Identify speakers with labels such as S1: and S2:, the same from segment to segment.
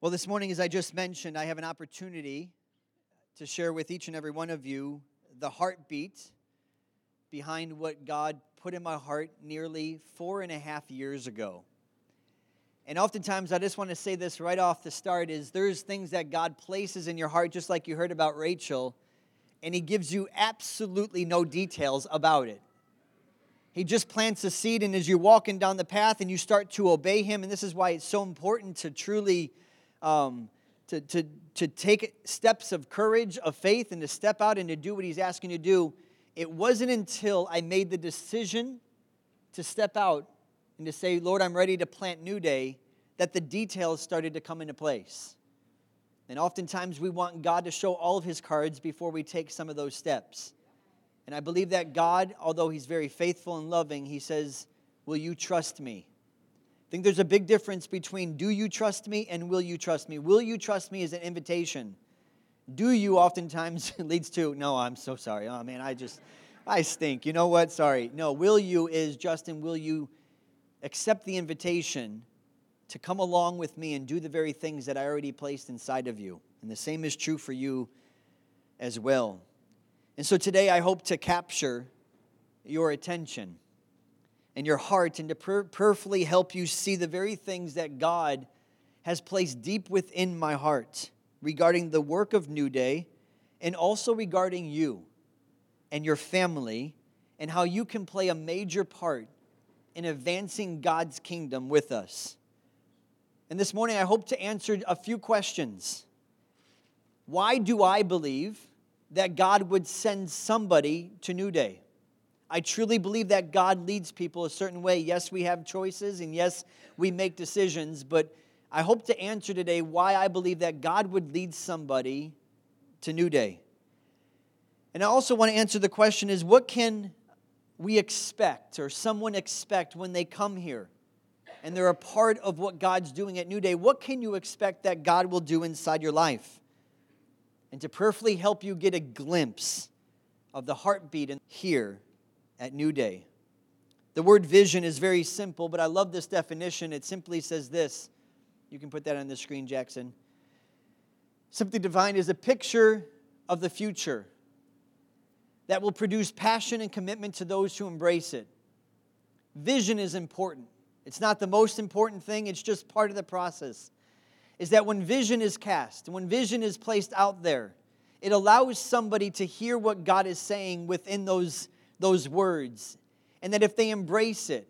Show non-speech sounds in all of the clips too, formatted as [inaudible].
S1: Well, this morning, as I just mentioned, I have an opportunity to share with each and every one of you the heartbeat behind what God put in my heart nearly four and a half years ago. And oftentimes, I just want to say this right off the start is there's things that God places in your heart, just like you heard about Rachel, and He gives you absolutely no details about it. He just plants a seed, and as you're walking down the path and you start to obey Him, and this is why it's so important to truly um, to, to, to take steps of courage, of faith, and to step out and to do what He's asking you to do, it wasn't until I made the decision to step out and to say, Lord, I'm ready to plant New Day, that the details started to come into place. And oftentimes we want God to show all of His cards before we take some of those steps. And I believe that God, although He's very faithful and loving, He says, Will you trust me? I think there's a big difference between do you trust me and will you trust me. Will you trust me is an invitation. Do you oftentimes [laughs] leads to, no, I'm so sorry. Oh man, I just, I stink. You know what? Sorry. No, will you is, Justin, will you accept the invitation to come along with me and do the very things that I already placed inside of you? And the same is true for you as well. And so today I hope to capture your attention and your heart and to prayerfully help you see the very things that God has placed deep within my heart regarding the work of New Day and also regarding you and your family and how you can play a major part in advancing God's kingdom with us. And this morning, I hope to answer a few questions. Why do I believe that God would send somebody to New Day? I truly believe that God leads people a certain way. Yes, we have choices and yes, we make decisions, but I hope to answer today why I believe that God would lead somebody to New Day. And I also want to answer the question is what can we expect or someone expect when they come here and they're a part of what God's doing at New Day? What can you expect that God will do inside your life? And to prayerfully help you get a glimpse of the heartbeat here at New Day. The word vision is very simple, but I love this definition. It simply says this. You can put that on the screen, Jackson. Simply defined is a picture of the future that will produce passion and commitment to those who embrace it. Vision is important. It's not the most important thing, it's just part of the process. Is that when vision is cast, when vision is placed out there, it allows somebody to hear what God is saying within those those words, and that if they embrace it,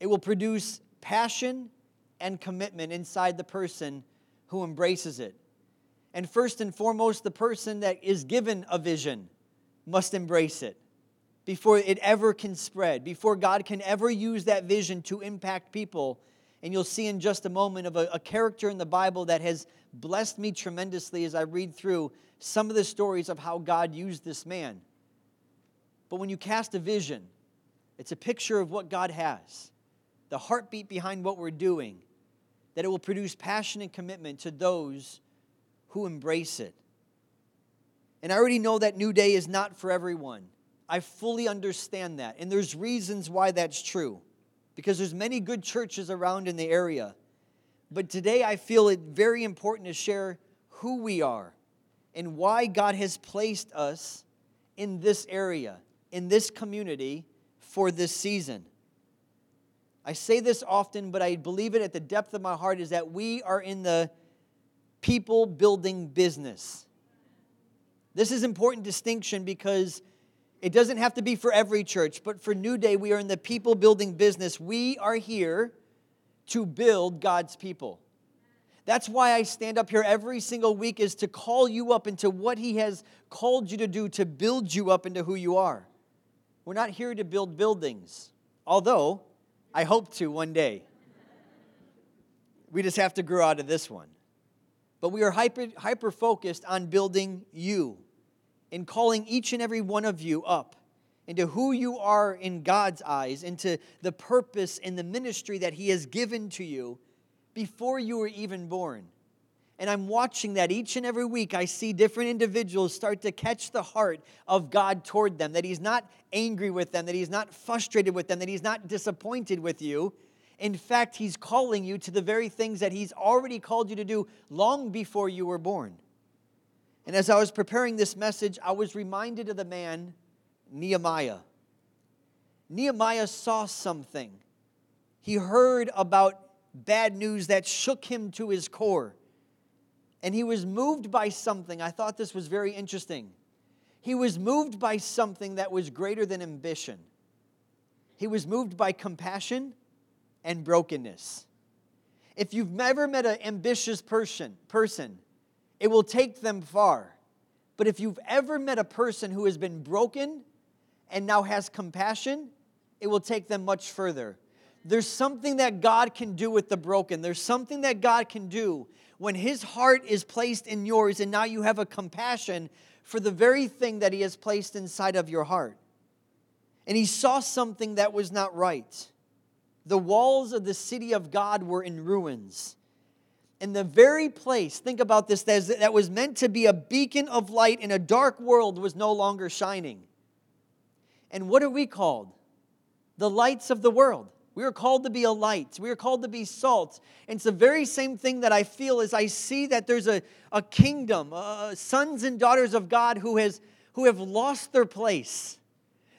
S1: it will produce passion and commitment inside the person who embraces it. And first and foremost, the person that is given a vision must embrace it before it ever can spread, before God can ever use that vision to impact people. And you'll see in just a moment of a, a, character in the Bible that has blessed me tremendously as I read through some of the stories of how God used this man. But when you cast a vision, it's a picture of what God has, the heartbeat behind what we're doing, that it will produce passion and commitment to those who embrace it. And I already know that New Day is not for everyone. I fully understand that. And there's reasons why that's true. Because there's many good churches around in the area. But today I feel it very important to share who we are and why God has placed us in this area in this community for this season. I say this often, but I believe it at the depth of my heart is that we are in the people building business. This is important distinction because it doesn't have to be for every church, but for New Day, we are in the people building business. We are here to build God's people. That's why I stand up here every single week is to call you up into what he has called you to do to build you up into who you are. We're not here to build buildings, although I hope to one day. We just have to grow out of this one. But we are hyper, hyper focused on building you and calling each and every one of you up into who you are in God's eyes, into the purpose and the ministry that He has given to you before you were even born. And I'm watching that each and every week. I see different individuals start to catch the heart of God toward them, that He's not angry with them, that He's not frustrated with them, that He's not disappointed with you. In fact, He's calling you to the very things that He's already called you to do long before you were born. And as I was preparing this message, I was reminded of the man, Nehemiah. Nehemiah saw something. He heard about bad news that shook him to his core. And he was moved by something. I thought this was very interesting. He was moved by something that was greater than ambition. He was moved by compassion and brokenness. If you've never met an ambitious person, person, it will take them far. But if you've ever met a person who has been broken and now has compassion, it will take them much further. There's something that God can do with the broken. There's something that God can do when His heart is placed in yours, and now you have a compassion for the very thing that He has placed inside of your heart. And he saw something that was not right. The walls of the city of God were in ruins. And the very place, think about this, that was meant to be a beacon of light in a dark world was no longer shining. And what are we called? The lights of the world. We are called to be a light. We are called to be salt. And it's the very same thing that I feel as I see that there's a, a kingdom, uh, sons and daughters of God who, has, who have lost their place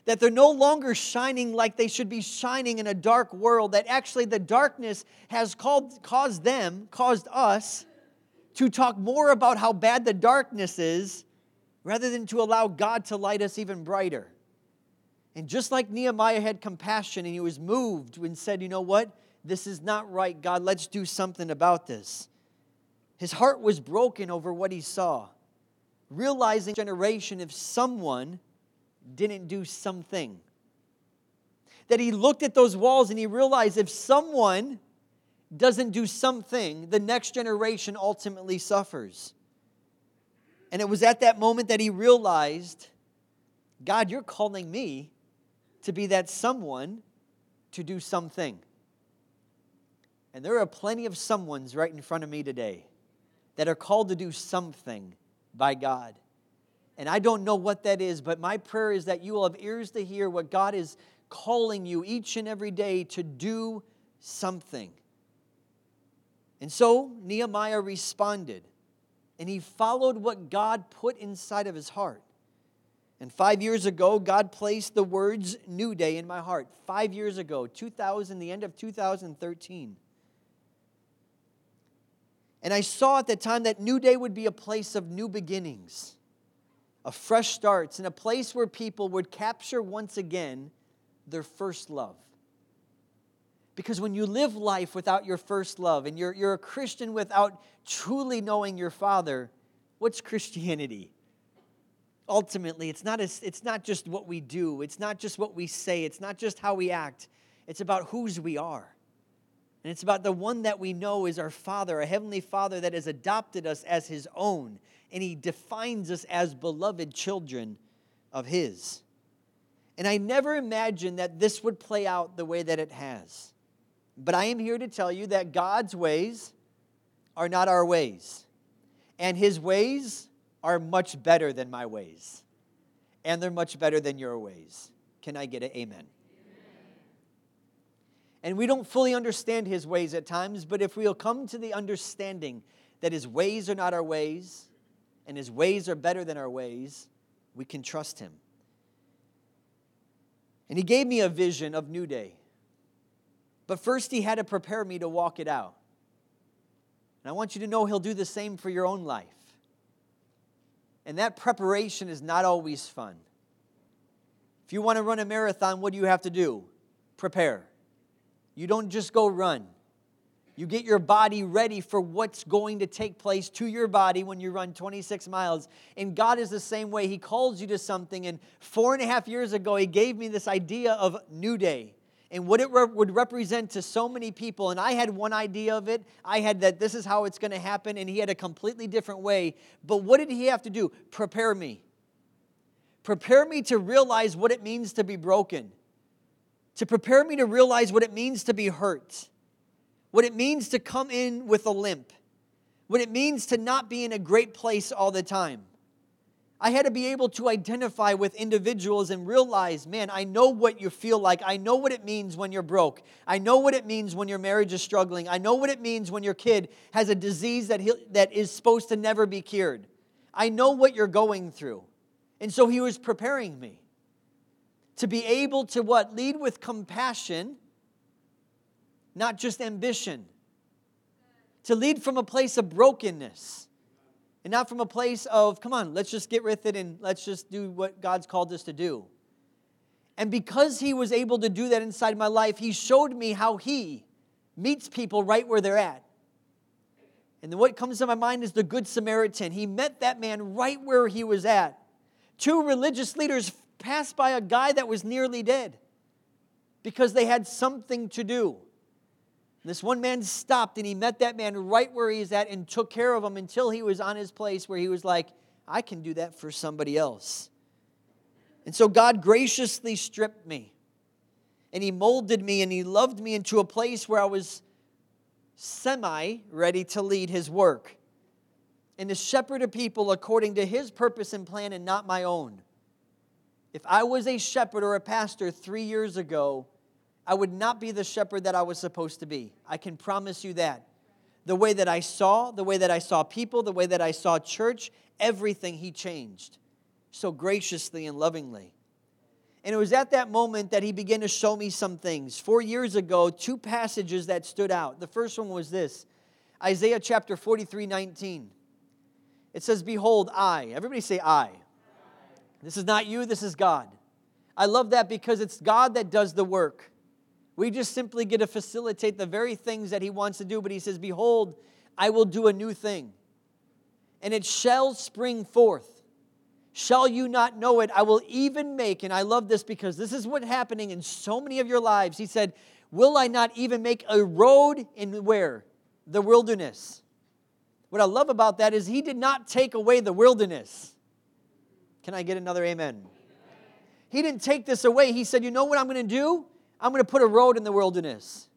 S1: that they're no longer shining like they should be shining in a dark world, that actually the darkness has called, caused them, caused us to talk more about how bad the darkness is rather than to allow God to light us even brighter. And just like Nehemiah had compassion and he was moved and said, You know what? This is not right, God. Let's do something about this. His heart was broken over what he saw, realizing generation if someone didn't do something. That he looked at those walls and he realized if someone doesn't do something, the next generation ultimately suffers. And it was at that moment that he realized God, you're calling me to be that someone to do something. And there are plenty of someones right in front of me today that are called to do something by God. And I don't know what that is, but my prayer is that you will have ears to hear what God is calling you each and every day to do something. And so Nehemiah responded, and he followed what God put inside of his heart. And five years ago, God placed the words New Day in my heart. Five years ago, 2000, the end of 2013. And I saw at the time that New Day would be a place of new beginnings of fresh starts, and a place where people would capture once again their first love. Because when you live life without your first love and you're, you're a Christian without truly knowing your Father, what's Christianity? Ultimately, it's not, it's not just what we do, it's not just what we say, it's not just how we act, it's about whose we are. And it's about the one that we know is our Father, a Heavenly Father that has adopted us as His own and He defines us as beloved children of His. And I never imagined that this would play out the way that it has. But I am here to tell you that God's ways are not our ways, and His ways are much better than my ways, and they're much better than your ways. Can I get an amen? And we don't fully understand his ways at times, but if we'll come to the understanding that his ways are not our ways, and his ways are better than our ways, we can trust him. And he gave me a vision of New Day. But first, he had to prepare me to walk it out. And I want you to know he'll do the same for your own life. And that preparation is not always fun. If you want to run a marathon, what do you have to do? Prepare. You don't just go run. You get your body ready for what's going to take place to your body when you run 26 miles. And God is the same way. He calls you to something. And four and a half years ago, He gave me this idea of New Day and what it re- would represent to so many people. And I had one idea of it. I had that this is how it's going to happen. And He had a completely different way. But what did He have to do? Prepare me. Prepare me to realize what it means to be broken, to prepare me to realize what it means to be hurt what it means to come in with a limp, what it means to not be in a great place all the time. I had to be able to identify with individuals and realize, man, I know what you feel like. I know what it means when you're broke. I know what it means when your marriage is struggling. I know what it means when your kid has a disease that, he, that is supposed to never be cured. I know what you're going through. And so he was preparing me to be able to what? Lead with compassion, not just ambition. To lead from a place of brokenness and not from a place of, come on, let's just get with it and let's just do what God's called us to do. And because he was able to do that inside my life, he showed me how he meets people right where they're at. And then what comes to my mind is the Good Samaritan. He met that man right where he was at. Two religious leaders passed by a guy that was nearly dead because they had something to do. This one man stopped and he met that man right where he's at and took care of him until he was on his place where he was like, I can do that for somebody else. And so God graciously stripped me and he molded me and he loved me into a place where I was semi ready to lead his work and to shepherd a people according to his purpose and plan and not my own. If I was a shepherd or a pastor three years ago, I would not be the shepherd that I was supposed to be. I can promise you that. The way that I saw, the way that I saw people, the way that I saw church, everything He changed so graciously and lovingly. And it was at that moment that He began to show me some things. Four years ago, two passages that stood out. The first one was this Isaiah chapter 43 19. It says, Behold, I. Everybody say, I. This is not you, this is God. I love that because it's God that does the work. We just simply get to facilitate the very things that he wants to do. But he says, Behold, I will do a new thing, and it shall spring forth. Shall you not know it? I will even make, and I love this because this is what's happening in so many of your lives. He said, Will I not even make a road in where? The wilderness. What I love about that is he did not take away the wilderness. Can I get another amen? He didn't take this away. He said, You know what I'm going to do? I'm going to put a road in the wilderness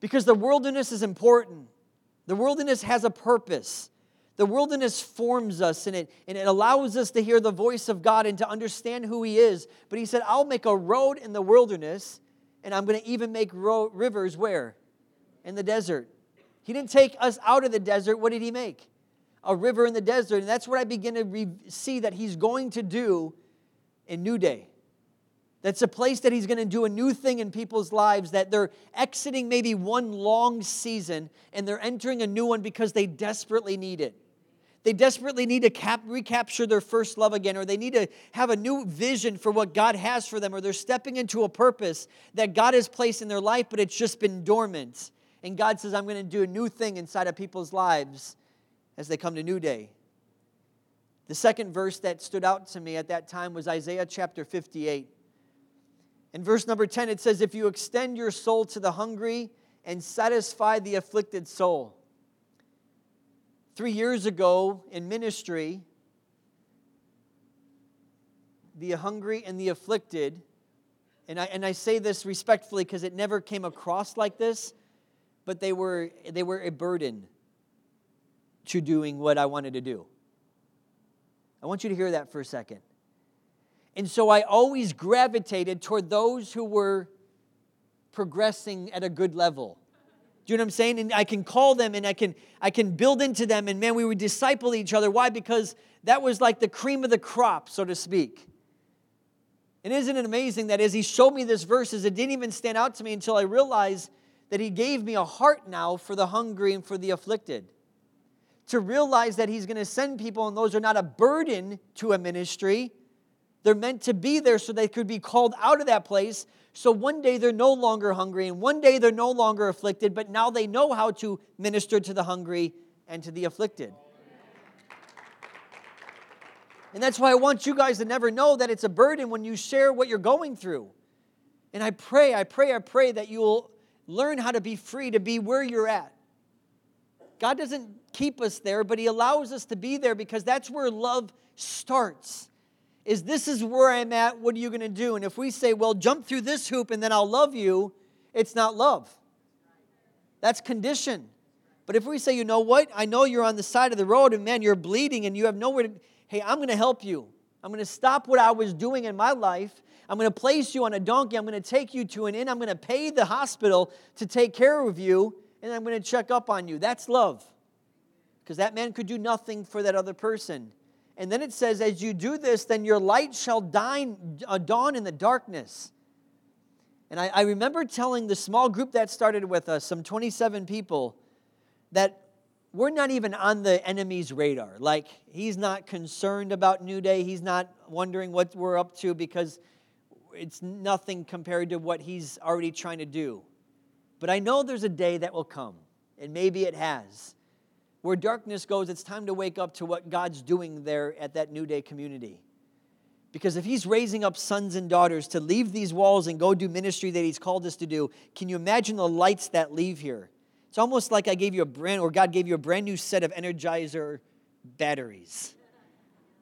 S1: because the wilderness is important. The wilderness has a purpose. The wilderness forms us and it, and it allows us to hear the voice of God and to understand who He is. But He said, I'll make a road in the wilderness and I'm going to even make ro- rivers where? In the desert. He didn't take us out of the desert. What did He make? A river in the desert. And that's what I begin to re- see that He's going to do in New Day. That's a place that he's going to do a new thing in people's lives, that they're exiting maybe one long season and they're entering a new one because they desperately need it. They desperately need to cap- recapture their first love again, or they need to have a new vision for what God has for them, or they're stepping into a purpose that God has placed in their life, but it's just been dormant. And God says, I'm going to do a new thing inside of people's lives as they come to New Day. The second verse that stood out to me at that time was Isaiah chapter 58. In verse number 10, it says, If you extend your soul to the hungry and satisfy the afflicted soul. Three years ago in ministry, the hungry and the afflicted, and I, and I say this respectfully because it never came across like this, but they were, they were a burden to doing what I wanted to do. I want you to hear that for a second. And so I always gravitated toward those who were progressing at a good level. Do you know what I'm saying? And I can call them and I can I can build into them and man, we would disciple each other. Why? Because that was like the cream of the crop, so to speak. And isn't it amazing that as he showed me this verses, it didn't even stand out to me until I realized that he gave me a heart now for the hungry and for the afflicted. To realize that he's going to send people, and those are not a burden to a ministry, they're meant to be there so they could be called out of that place. So one day they're no longer hungry, and one day they're no longer afflicted, but now they know how to minister to the hungry and to the afflicted. And that's why I want you guys to never know that it's a burden when you share what you're going through. And I pray, I pray, I pray that you will learn how to be free, to be where you're at. God doesn't keep us there, but He allows us to be there because that's where love starts is this is where I'm at, what are you going to do? And if we say, well, jump through this hoop and then I'll love you, it's not love. That's condition. But if we say, you know what, I know you're on the side of the road and man, you're bleeding and you have nowhere to, hey, I'm going to help you. I'm going to stop what I was doing in my life. I'm going to place you on a donkey. I'm going to take you to an inn. I'm going to pay the hospital to take care of you, and I'm going to check up on you. That's love. Because that man could do nothing for that other person. And then it says, as you do this, then your light shall dine, uh, dawn in the darkness. And I, I remember telling the small group that started with us, some 27 people, that we're not even on the enemy's radar. Like, he's not concerned about New Day. He's not wondering what we're up to because it's nothing compared to what he's already trying to do. But I know there's a day that will come, and maybe it has. Where darkness goes, it's time to wake up to what God's doing there at that New Day community. Because if he's raising up sons and daughters to leave these walls and go do ministry that he's called us to do, can you imagine the lights that leave here? It's almost like I gave you a brand, or God gave you a brand new set of Energizer batteries.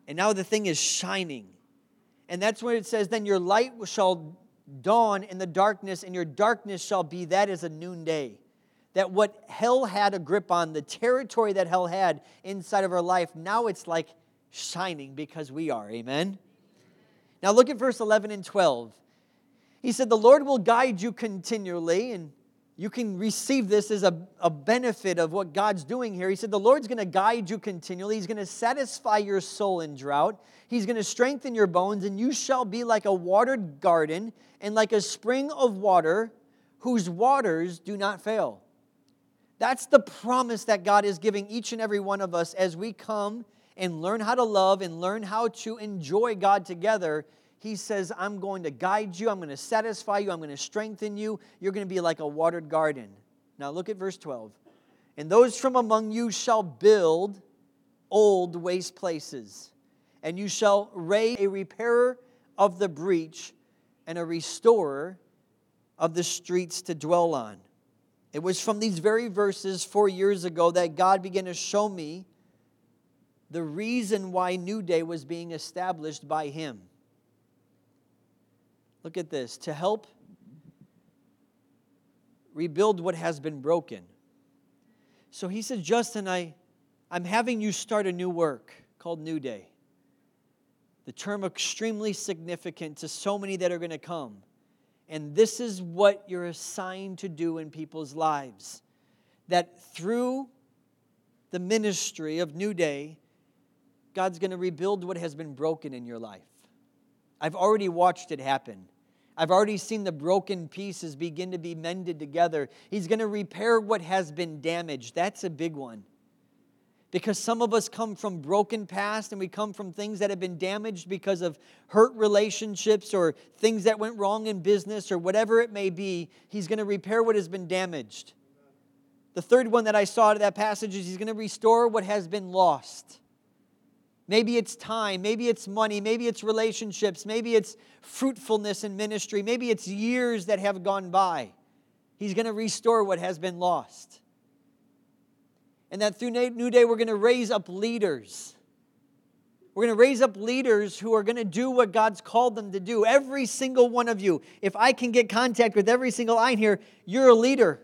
S1: And now the thing is shining. And that's when it says, Then your light shall dawn in the darkness, and your darkness shall be that is a noonday. That what hell had a grip on, the territory that hell had inside of our life, now it's like shining because we are. Amen? Now look at verse 11 and 12. He said, The Lord will guide you continually, and you can receive this as a, a benefit of what God's doing here. He said, The Lord's going to guide you continually. He's going to satisfy your soul in drought. He's going to strengthen your bones, and you shall be like a watered garden and like a spring of water whose waters do not fail. That's the promise that God is giving each and every one of us as we come and learn how to love and learn how to enjoy God together he says, I'm going to guide you, I'm going to satisfy you, I'm going to strengthen you. You're going to be like a watered garden. Now look at verse 12. And those from among you shall build old waste places, and you shall raise a repairer of the breach and a restorer of the streets to dwell on. It was from these very verses four years ago that God began to show me the reason why New Day was being established by Him. Look at this to help rebuild what has been broken. So he said, Justin, I, I'm having you start a new work called New Day. The term extremely significant to so many that are going to come. And this is what you're assigned to do in people's lives. That through the ministry of New Day, God's going to rebuild what has been broken in your life. I've already watched it happen. I've already seen the broken pieces begin to be mended together. He's going to repair what has been damaged. That's a big one. Because some of us come from broken past and we come from things that have been damaged because of hurt relationships or things that went wrong in business or whatever it may be. He's going to repair what has been damaged. The third one that I saw of that passage is he's going to restore what has been lost. Maybe it's time, maybe it's money, maybe it's relationships, maybe it's fruitfulness in ministry, maybe it's years that have gone by. He's going to restore what has been lost. And that through New Day, we're going to raise up leaders. We're going to raise up leaders who are going to do what God's called them to do. Every single one of you, if I can get contact with every single eye here, you're a leader.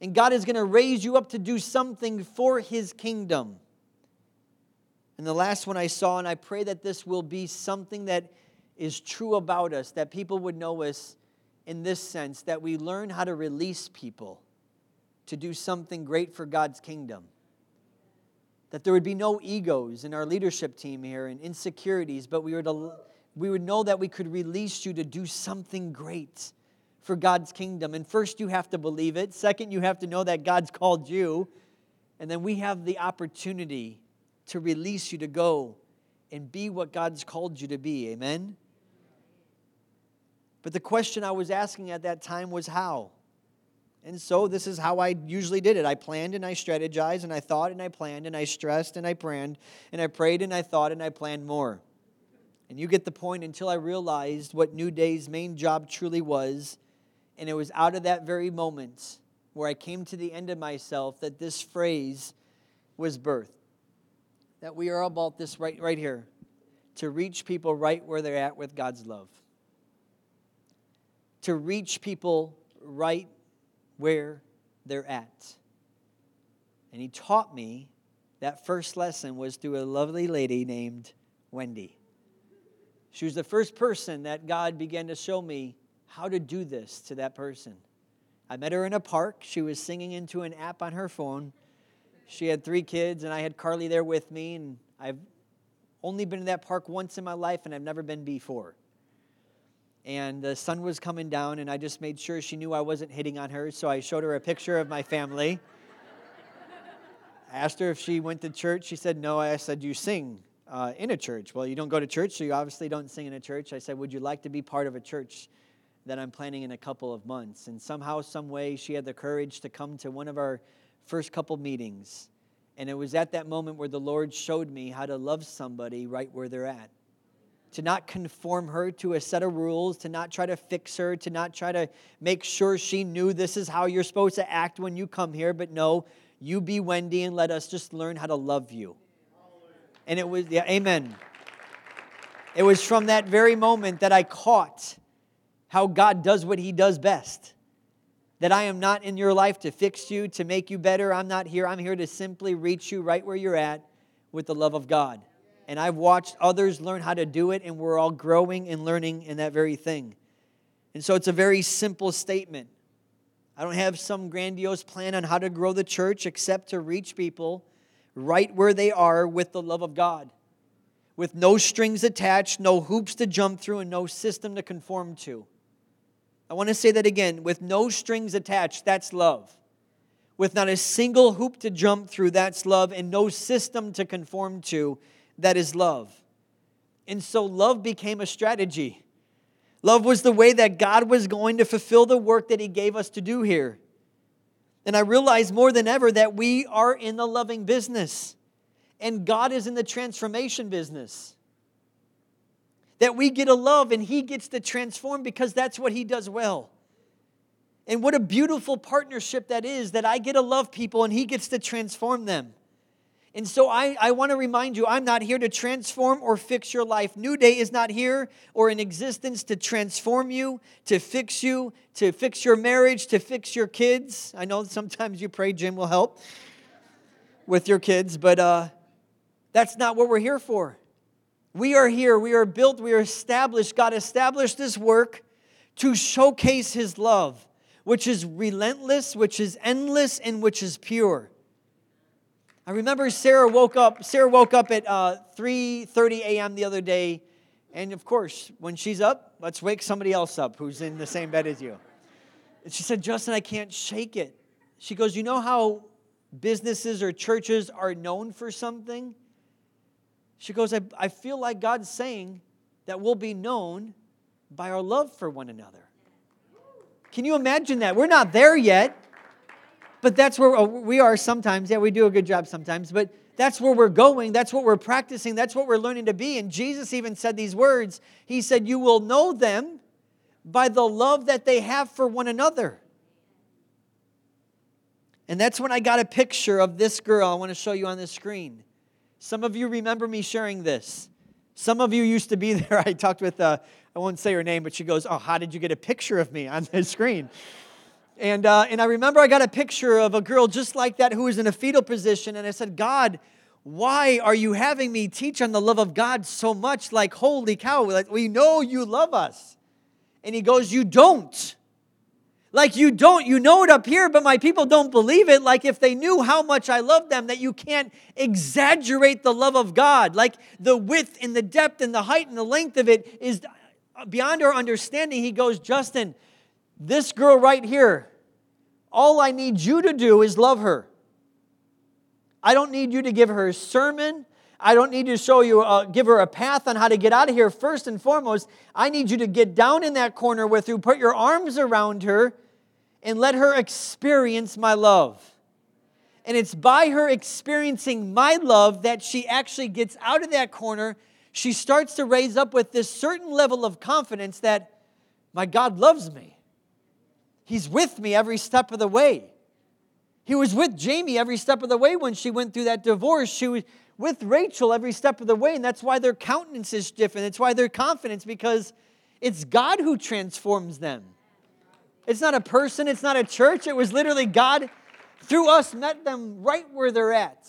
S1: And God is going to raise you up to do something for His kingdom. And the last one I saw, and I pray that this will be something that is true about us, that people would know us in this sense, that we learn how to release people to do something great for God's kingdom. That there would be no egos in our leadership team here and insecurities, but we would, we would know that we could release you to do something great for God's kingdom. And first, you have to believe it. Second, you have to know that God's called you. And then we have the opportunity to release you to go and be what God's called you to be. Amen? But the question I was asking at that time was how? And so this is how I usually did it. I planned and I strategized and I thought and I planned and I stressed and I planned and I prayed and I thought and I planned more. And you get the point until I realized what New Day's main job truly was. And it was out of that very moment where I came to the end of myself that this phrase was birthed that we are about this right, right here to reach people right where they're at with God's love. To reach people right where they're at. And he taught me that first lesson was through a lovely lady named Wendy. She was the first person that God began to show me how to do this to that person. I met her in a park. She was singing into an app on her phone. She had three kids, and I had Carly there with me. And I've only been in that park once in my life, and I've never been before. And the sun was coming down, and I just made sure she knew I wasn't hitting on her. So I showed her a picture of my family. I [laughs] asked her if she went to church. She said no. I said, You sing uh, in a church. Well, you don't go to church, so you obviously don't sing in a church. I said, Would you like to be part of a church? that I'm planning in a couple of months. And somehow, some way, she had the courage to come to one of our first couple meetings. And it was at that moment where the Lord showed me how to love somebody right where they're at. To not conform her to a set of rules, to not try to fix her, to not try to make sure she knew this is how you're supposed to act when you come here, but no, you be Wendy and let us just learn how to love you. And it was, yeah, amen. It was from that very moment that I caught how God does what He does best. That I am not in your life to fix you, to make you better. I'm not here. I'm here to simply reach you right where you're at with the love of God. And I've watched others learn how to do it, and we're all growing and learning in that very thing. And so it's a very simple statement. I don't have some grandiose plan on how to grow the church except to reach people right where they are with the love of God, with no strings attached, no hoops to jump through, and no system to conform to. I want to say that again with no strings attached, that's love. With not a single hoop to jump through, that's love, and no system to conform to, that is love. And so love became a strategy. Love was the way that God was going to fulfill the work that He gave us to do here. And I realize more than ever that we are in the loving business, and God is in the transformation business that we get to love and He gets to transform because that's what He does well. And what a beautiful partnership that is that I get to love people and He gets to transform them. And so I, I want to remind you I'm not here to transform or fix your life. New Day is not here or in existence to transform you, to fix you, to fix your marriage, to fix your kids. I know sometimes you pray Jim will help with your kids, but uh, that's not what we're here for. We are here, we are built, we are established. God established this work to showcase His love, which is relentless, which is endless, and which is pure. I remember Sarah woke up. Sarah woke up at uh, 3:30 a.m. the other day, and of course, when she's up, let's wake somebody else up who's in the same bed as you. And she said, "Justin, I can't shake it." She goes, "You know how businesses or churches are known for something? She goes, I, I feel like God's saying that we'll be known by our love for one another. Can you imagine that? We're not there yet, but that's where oh, we are sometimes. Yeah, we do a good job sometimes, but that's where we're going. That's what we're practicing. That's what we're learning to be. And Jesus even said these words He said, You will know them by the love that they have for one another. And that's when I got a picture of this girl I want to show you on the screen. Some of you remember me sharing this. Some of you used to be [laughs] there. I talked with, uh, I won't say her name, but she goes, Oh, how did you get a picture of me on the screen? And, uh, and I remember I got a picture of a girl just like that who was in a fetal position. And I said, God, why are you having me teach on the love of God so much? Like, holy cow, like, we know you love us. And he goes, You don't. Like you don't, you know it up here, but my people don't believe it. Like if they knew how much I love them, that you can't exaggerate the love of God. Like the width and the depth and the height and the length of it is beyond our understanding. He goes, Justin, this girl right here, all I need you to do is love her. I don't need you to give her a sermon. I don't need to show you, uh, give her a path on how to get out of here. First and foremost, I need you to get down in that corner with her, put your arms around her, and let her experience my love. And it's by her experiencing my love that she actually gets out of that corner. She starts to raise up with this certain level of confidence that my God loves me. He's with me every step of the way. He was with Jamie every step of the way when she went through that divorce. She was with Rachel every step of the way, and that's why their countenance is different. It's why their confidence, because it's God who transforms them. It's not a person, it's not a church. It was literally God through us met them right where they're at.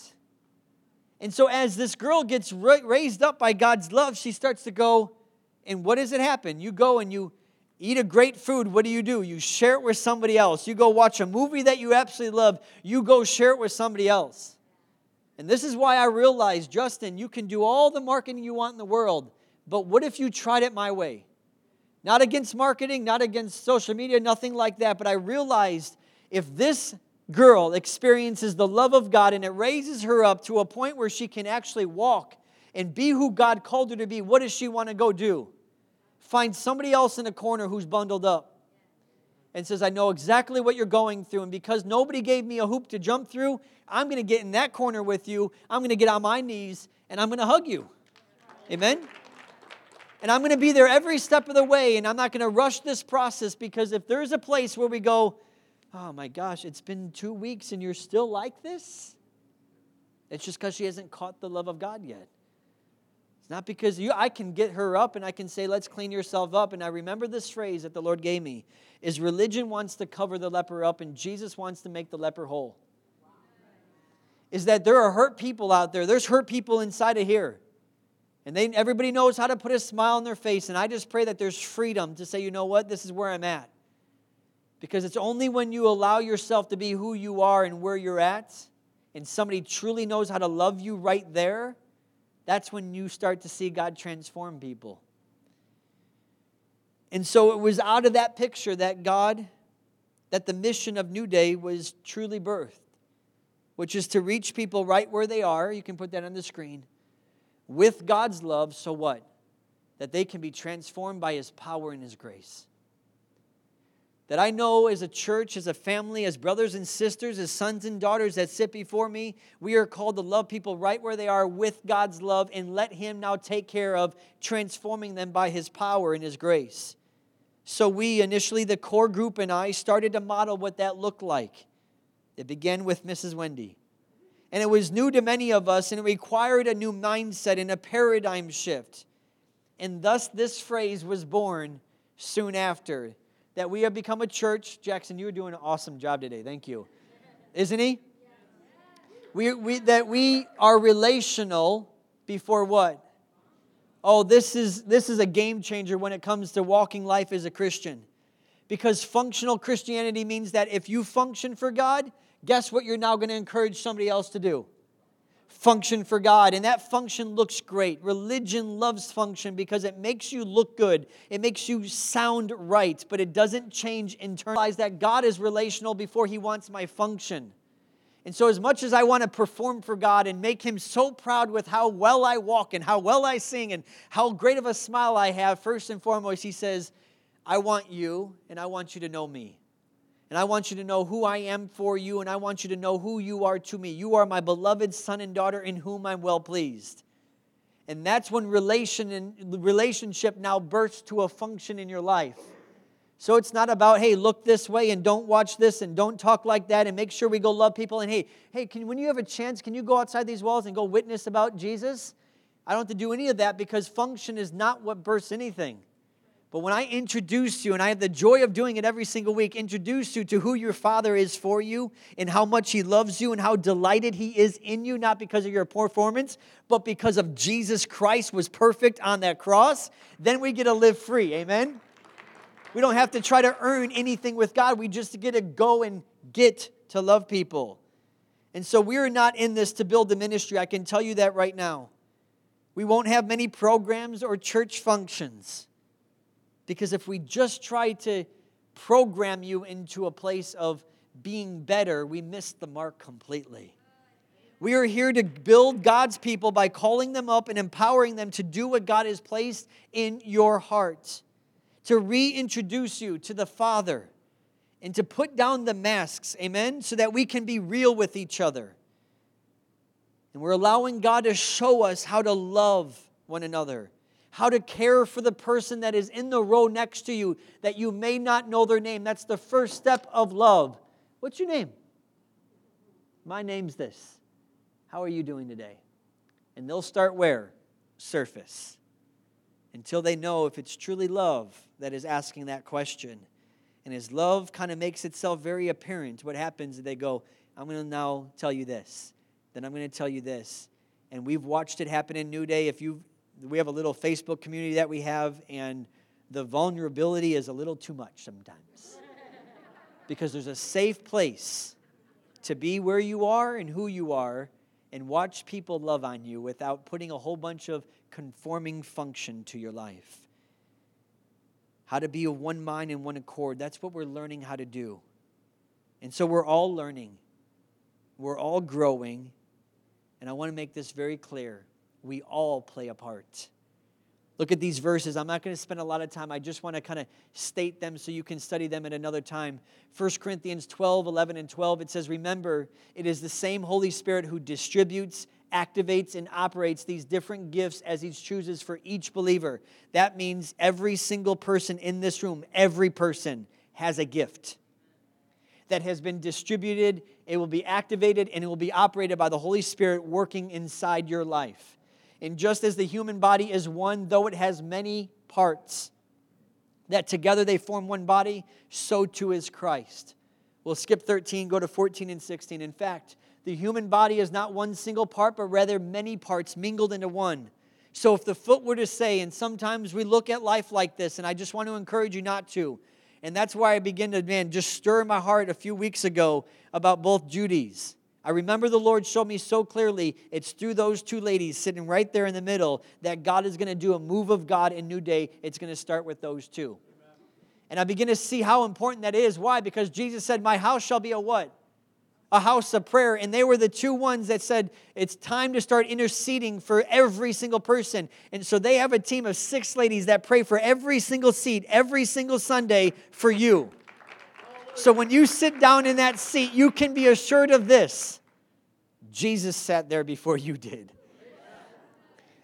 S1: And so, as this girl gets raised up by God's love, she starts to go, and what does it happen? You go and you eat a great food. What do you do? You share it with somebody else. You go watch a movie that you absolutely love. You go share it with somebody else. And this is why I realized, Justin, you can do all the marketing you want in the world, but what if you tried it my way? Not against marketing, not against social media, nothing like that, but I realized if this girl experiences the love of God and it raises her up to a point where she can actually walk and be who God called her to be, what does she want to go do? Find somebody else in a corner who's bundled up and says, I know exactly what you're going through. And because nobody gave me a hoop to jump through, I'm going to get in that corner with you. I'm going to get on my knees and I'm going to hug you. Amen? And I'm going to be there every step of the way. And I'm not going to rush this process because if there's a place where we go, oh my gosh, it's been two weeks and you're still like this, it's just because she hasn't caught the love of God yet. It's not because you, I can get her up and I can say, let's clean yourself up. And I remember this phrase that the Lord gave me is religion wants to cover the leper up and Jesus wants to make the leper whole. Is that there are hurt people out there. There's hurt people inside of here. And they, everybody knows how to put a smile on their face. And I just pray that there's freedom to say, you know what, this is where I'm at. Because it's only when you allow yourself to be who you are and where you're at, and somebody truly knows how to love you right there, that's when you start to see God transform people. And so it was out of that picture that God, that the mission of New Day was truly birthed, which is to reach people right where they are. You can put that on the screen. With God's love, so what? That they can be transformed by His power and His grace that I know as a church, as a family, as brothers and sisters, as sons and daughters that sit before me, we are called to love people right where they are with God's love and let Him now take care of transforming them by His power and His grace. So, we initially, the core group and I, started to model what that looked like. It began with Mrs. Wendy. And it was new to many of us, and it required a new mindset and a paradigm shift. And thus, this phrase was born soon after that we have become a church. Jackson, you are doing an awesome job today. Thank you. Isn't he? We, we, that we are relational before what? Oh, this is, this is a game changer when it comes to walking life as a Christian. Because functional Christianity means that if you function for God, guess what you're now going to encourage somebody else to do? Function for God. And that function looks great. Religion loves function because it makes you look good, it makes you sound right, but it doesn't change internalize that God is relational before He wants my function. And so, as much as I want to perform for God and make Him so proud with how well I walk and how well I sing and how great of a smile I have, first and foremost, He says, I want you and I want you to know me. And I want you to know who I am for you, and I want you to know who you are to me. You are my beloved son and daughter in whom I'm well pleased. And that's when relation and relationship now bursts to a function in your life. So it's not about, hey, look this way and don't watch this and don't talk like that and make sure we go love people. And hey, hey, can, when you have a chance, can you go outside these walls and go witness about Jesus? I don't have to do any of that because function is not what bursts anything. But when I introduce you, and I have the joy of doing it every single week, introduce you to who your Father is for you and how much He loves you and how delighted He is in you, not because of your performance, but because of Jesus Christ was perfect on that cross, then we get to live free. Amen? We don't have to try to earn anything with God. We just get to go and get to love people. And so we're not in this to build the ministry. I can tell you that right now. We won't have many programs or church functions. Because if we just try to program you into a place of being better, we miss the mark completely. We are here to build God's people by calling them up and empowering them to do what God has placed in your heart, to reintroduce you to the Father, and to put down the masks, amen, so that we can be real with each other. And we're allowing God to show us how to love one another how to care for the person that is in the row next to you that you may not know their name. That's the first step of love. What's your name? My name's this. How are you doing today? And they'll start where? Surface. Until they know if it's truly love that is asking that question. And as love kind of makes itself very apparent, what happens? is They go, I'm going to now tell you this. Then I'm going to tell you this And we've watched it happen in New Day. If you we have a little Facebook community that we have, and the vulnerability is a little too much sometimes. [laughs] because there's a safe place to be where you are and who you are and watch people love on you without putting a whole bunch of conforming function to your life. How to be of one mind and one accord. That's what we're learning how to do. And so we're all learning, we're all growing. And I want to make this very clear we all play a part. Look at these verses. I'm not going to spend a lot of time. I just want to kind of state them so you can study them at another time. 1 Corinthians 12, 11, and 12, it says, Remember, it is the same Holy Spirit who distributes, activates, and operates these different gifts as He chooses for each believer. That means every single person in this room, every person has a gift that has been distributed. It will be activated and it will be operated by the Holy Spirit working inside your life. And just as the human body is one, though it has many parts, that together they form one body, so too is Christ. We'll skip 13, go to 14 and 16. In fact, the human body is not one single part, but rather many parts mingled into one. So if the foot were to say, and sometimes we look at life like this, and I just want to encourage you not to, and that's why I begin to, man, just stir my heart a few weeks ago about both Judy's. I remember the Lord showed me so clearly it's through those two ladies sitting right there in the middle that God is going to do a move of God in New Day. It's going to start with those two. And I begin to see how important that is. Why? Because Jesus said, My house shall be a what? A house of prayer. And they were the two ones that said, It's time to start interceding for every single person. And so they have a team of six ladies that pray for every single seat, every single Sunday for you. So when you sit down in that seat, you can be assured of this Jesus sat there before you did.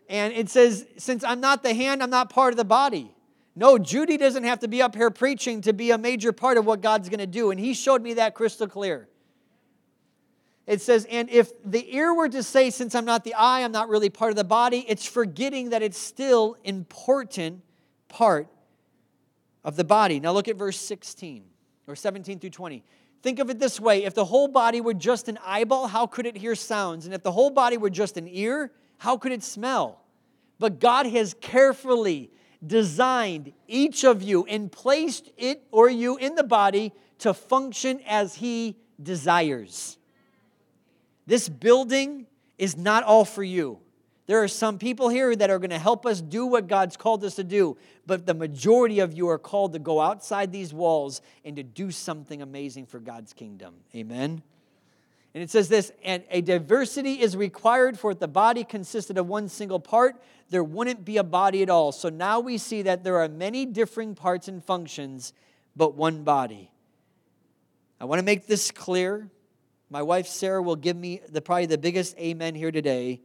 S1: And it says, since I'm not the hand, I'm not part of the body. No, Judy doesn't have to be up here preaching to be a major part of what God's going to do. And he showed me that crystal clear. It says, and if the ear were to say, since I'm not the eye, I'm not really part of the body, it's forgetting that it's still important part of the body. Now look at verse 16 or 17 through 20. Think of it this way if the whole body were just an eyeball, how could it hear sounds? And if the whole body were just an ear, how could it smell? But God has carefully designed each of you and placed it or you in the body to function as He desires. This building is not all for you. There are some people here that are going to help us do what God's called us to do, but the majority of you are called to go outside these walls and to do something amazing for God's kingdom. Amen. And it says this, and a diversity is required for if the body consisted of one single part, there wouldn't be a body at all. So now we see that there are many differing parts and functions, but one body. I want to make this clear. My wife Sarah will give me the probably the biggest amen here today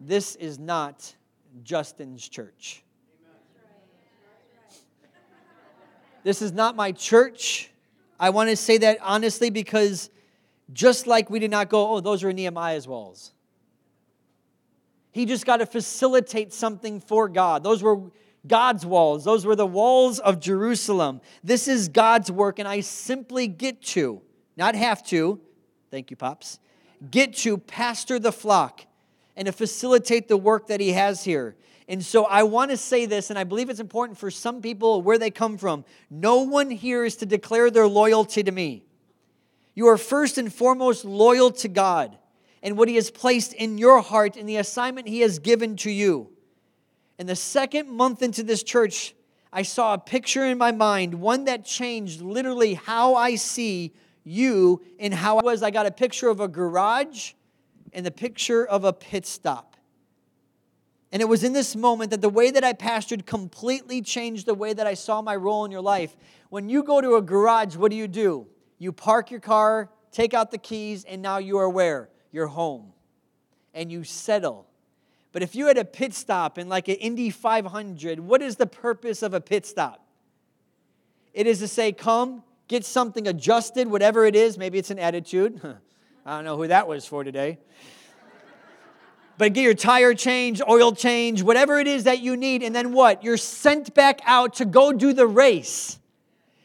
S1: this is not Justin's church. This is not my church. I want to say that honestly because just like we did not go, oh, those are Nehemiah's walls. He just got to facilitate something for God. Those were God's walls, those were the walls of Jerusalem. This is God's work, and I simply get to, not have to, thank you, Pops, get to pastor the flock and to facilitate the work that he has here. And so I want to say this, and I believe it's important for some people where they come from. No one here is to declare their loyalty to me. You are first and foremost loyal to God and what He has placed in your heart and the assignment He has given to you. And the second month into this church, I saw a picture in my mind, one that changed literally how I see you and how I was. I got a picture of a garage in the picture of a pit stop. And it was in this moment that the way that I pastored completely changed the way that I saw my role in your life. When you go to a garage, what do you do? You park your car, take out the keys, and now you are where? You're home. And you settle. But if you had a pit stop in like an Indy 500, what is the purpose of a pit stop? It is to say, come, get something adjusted, whatever it is. Maybe it's an attitude. [laughs] I don't know who that was for today. But get your tire change, oil change, whatever it is that you need, and then what? You're sent back out to go do the race.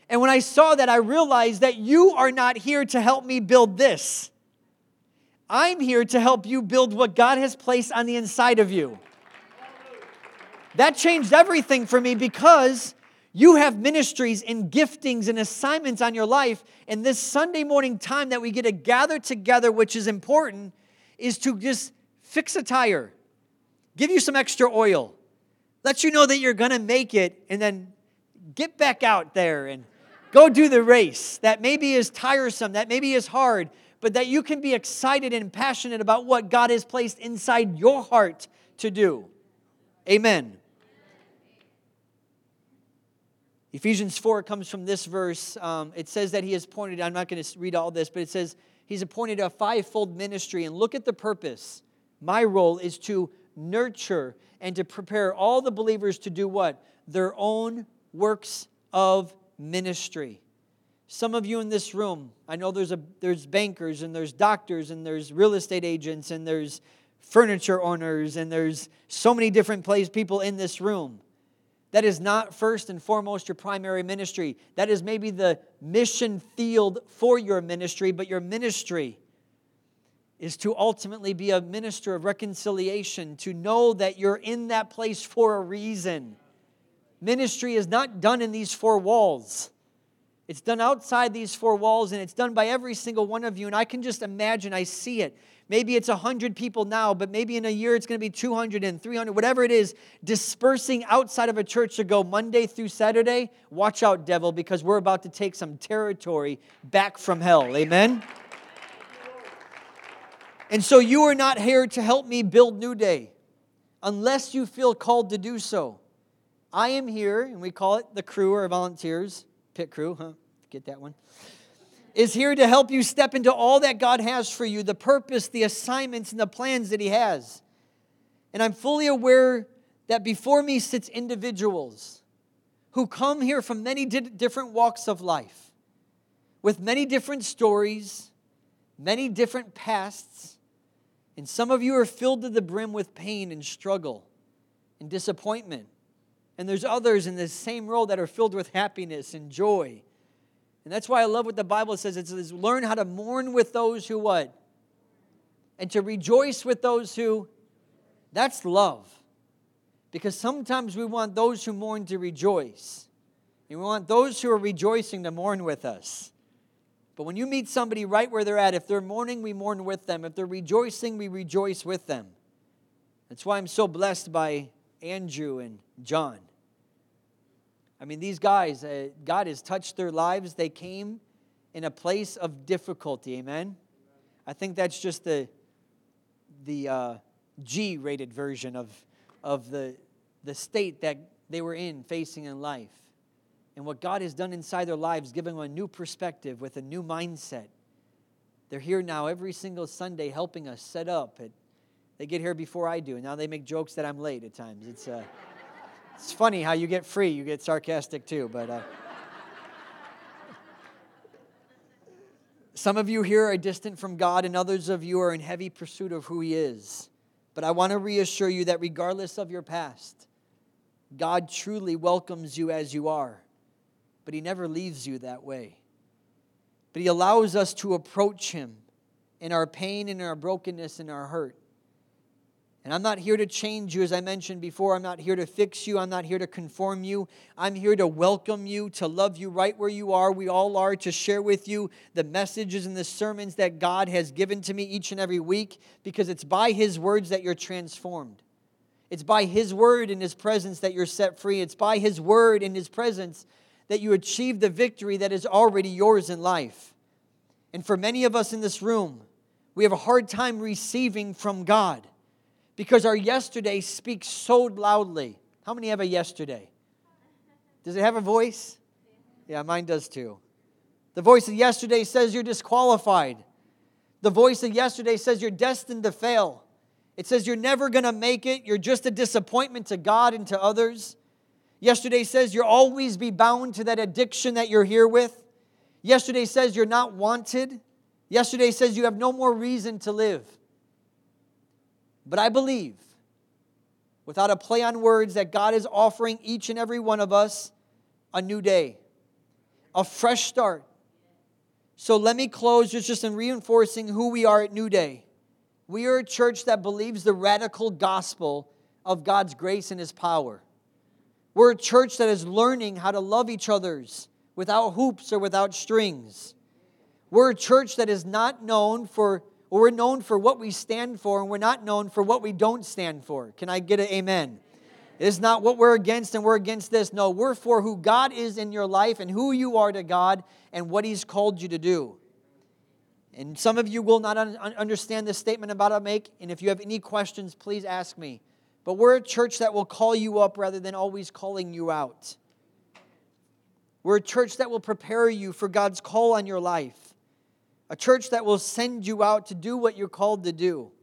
S1: And when I saw that, I realized that you are not here to help me build this. I'm here to help you build what God has placed on the inside of you. That changed everything for me because you have ministries and giftings and assignments on your life. And this Sunday morning time that we get to gather together, which is important, is to just fix a tire, give you some extra oil, let you know that you're going to make it, and then get back out there and go do the race that maybe is tiresome, that maybe is hard, but that you can be excited and passionate about what God has placed inside your heart to do. Amen. Ephesians 4 comes from this verse. Um, it says that he has appointed, I'm not going to read all this, but it says he's appointed a fivefold ministry. And look at the purpose. My role is to nurture and to prepare all the believers to do what? Their own works of ministry. Some of you in this room, I know there's, a, there's bankers and there's doctors and there's real estate agents and there's furniture owners and there's so many different place people in this room. That is not first and foremost your primary ministry. That is maybe the mission field for your ministry, but your ministry is to ultimately be a minister of reconciliation, to know that you're in that place for a reason. Ministry is not done in these four walls. It's done outside these four walls, and it's done by every single one of you. And I can just imagine, I see it. Maybe it's 100 people now, but maybe in a year it's going to be 200 and 300, whatever it is, dispersing outside of a church to go Monday through Saturday. Watch out, devil, because we're about to take some territory back from hell. Amen? And so you are not here to help me build New Day unless you feel called to do so. I am here, and we call it the crew or volunteers, pit crew, huh? Get that one is here to help you step into all that God has for you the purpose, the assignments, and the plans that He has. And I'm fully aware that before me sits individuals who come here from many different walks of life, with many different stories, many different pasts. And some of you are filled to the brim with pain and struggle and disappointment. And there's others in the same role that are filled with happiness and joy and that's why I love what the Bible says. It says, learn how to mourn with those who what? And to rejoice with those who, that's love. Because sometimes we want those who mourn to rejoice. And we want those who are rejoicing to mourn with us. But when you meet somebody right where they're at, if they're mourning, we mourn with them. If they're rejoicing, we rejoice with them. That's why I'm so blessed by Andrew and John. I mean, these guys, uh, God has touched their lives. They came in a place of difficulty. Amen. I think that's just the the uh, G-rated version of of the the state that they were in, facing in life, and what God has done inside their lives, giving them a new perspective with a new mindset. They're here now every single Sunday, helping us set up. They get here before I do, and now they make jokes that I'm late at times. It's uh, it's funny how you get free, you get sarcastic too, but. Uh, some of you here are distant from God, and others of you are in heavy pursuit of who He is. But I want to reassure you that regardless of your past, God truly welcomes you as you are, but He never leaves you that way. But He allows us to approach Him in our pain, in our brokenness, in our hurt. And I'm not here to change you, as I mentioned before. I'm not here to fix you. I'm not here to conform you. I'm here to welcome you, to love you right where you are. We all are, to share with you the messages and the sermons that God has given to me each and every week, because it's by His words that you're transformed. It's by His word and His presence that you're set free. It's by His word and His presence that you achieve the victory that is already yours in life. And for many of us in this room, we have a hard time receiving from God because our yesterday speaks so loudly. How many have a yesterday? Does it have a voice? Yeah, mine does too. The voice of yesterday says you're disqualified. The voice of yesterday says you're destined to fail. It says you're never going to make it. You're just a disappointment to God and to others. Yesterday says you'll always be bound to that addiction that you're here with. Yesterday says you're not wanted. Yesterday says you have no more reason to live. But I believe, without a play on words, that God is offering each and every one of us a new day, a fresh start. So let me close just, just in reinforcing who we are at New Day. We are a church that believes the radical gospel of God's grace and His power. We're a church that is learning how to love each other's without hoops or without strings. We're a church that is not known for, we're known for what we stand for, and we're not known for what we don't stand for. Can I get an amen? It is not what we're against and we're against this. No, we're for who God is in your life and who you are to God and what He's called you to do. And some of you will not un- understand this statement about to make. And if you have any questions, please ask me. But we're a church that will call you up rather than always calling you out. We're a church that will prepare you for God's call on your life. A church that will send you out to do what you're called to do.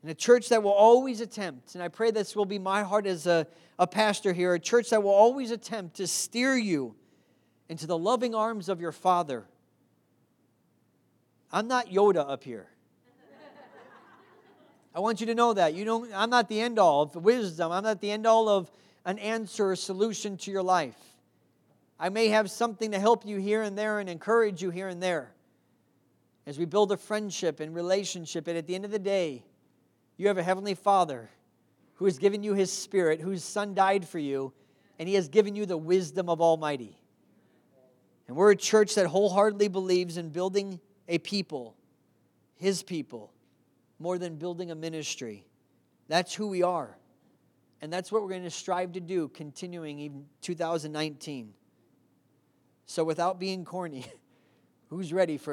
S1: And a church that will always attempt, and I pray this will be my heart as a, a pastor here, a church that will always attempt to steer you into the loving arms of your Father. I'm not Yoda up here. I want you to know that. You don't, I'm not the end all of wisdom. I'm not the end all of an answer or solution to your life. I may have something to help you here and there and encourage you here and there as we build a friendship and relationship. And at the end of the day, you have a Heavenly Father who has given you His Spirit, whose Son died for you, and He has given you the wisdom of Almighty. And we're a church that wholeheartedly believes in building a people, His people more than building a ministry. That's who we are. And that's what we're going to strive to do continuing even 2019. So, without being corny, [laughs] who's ready for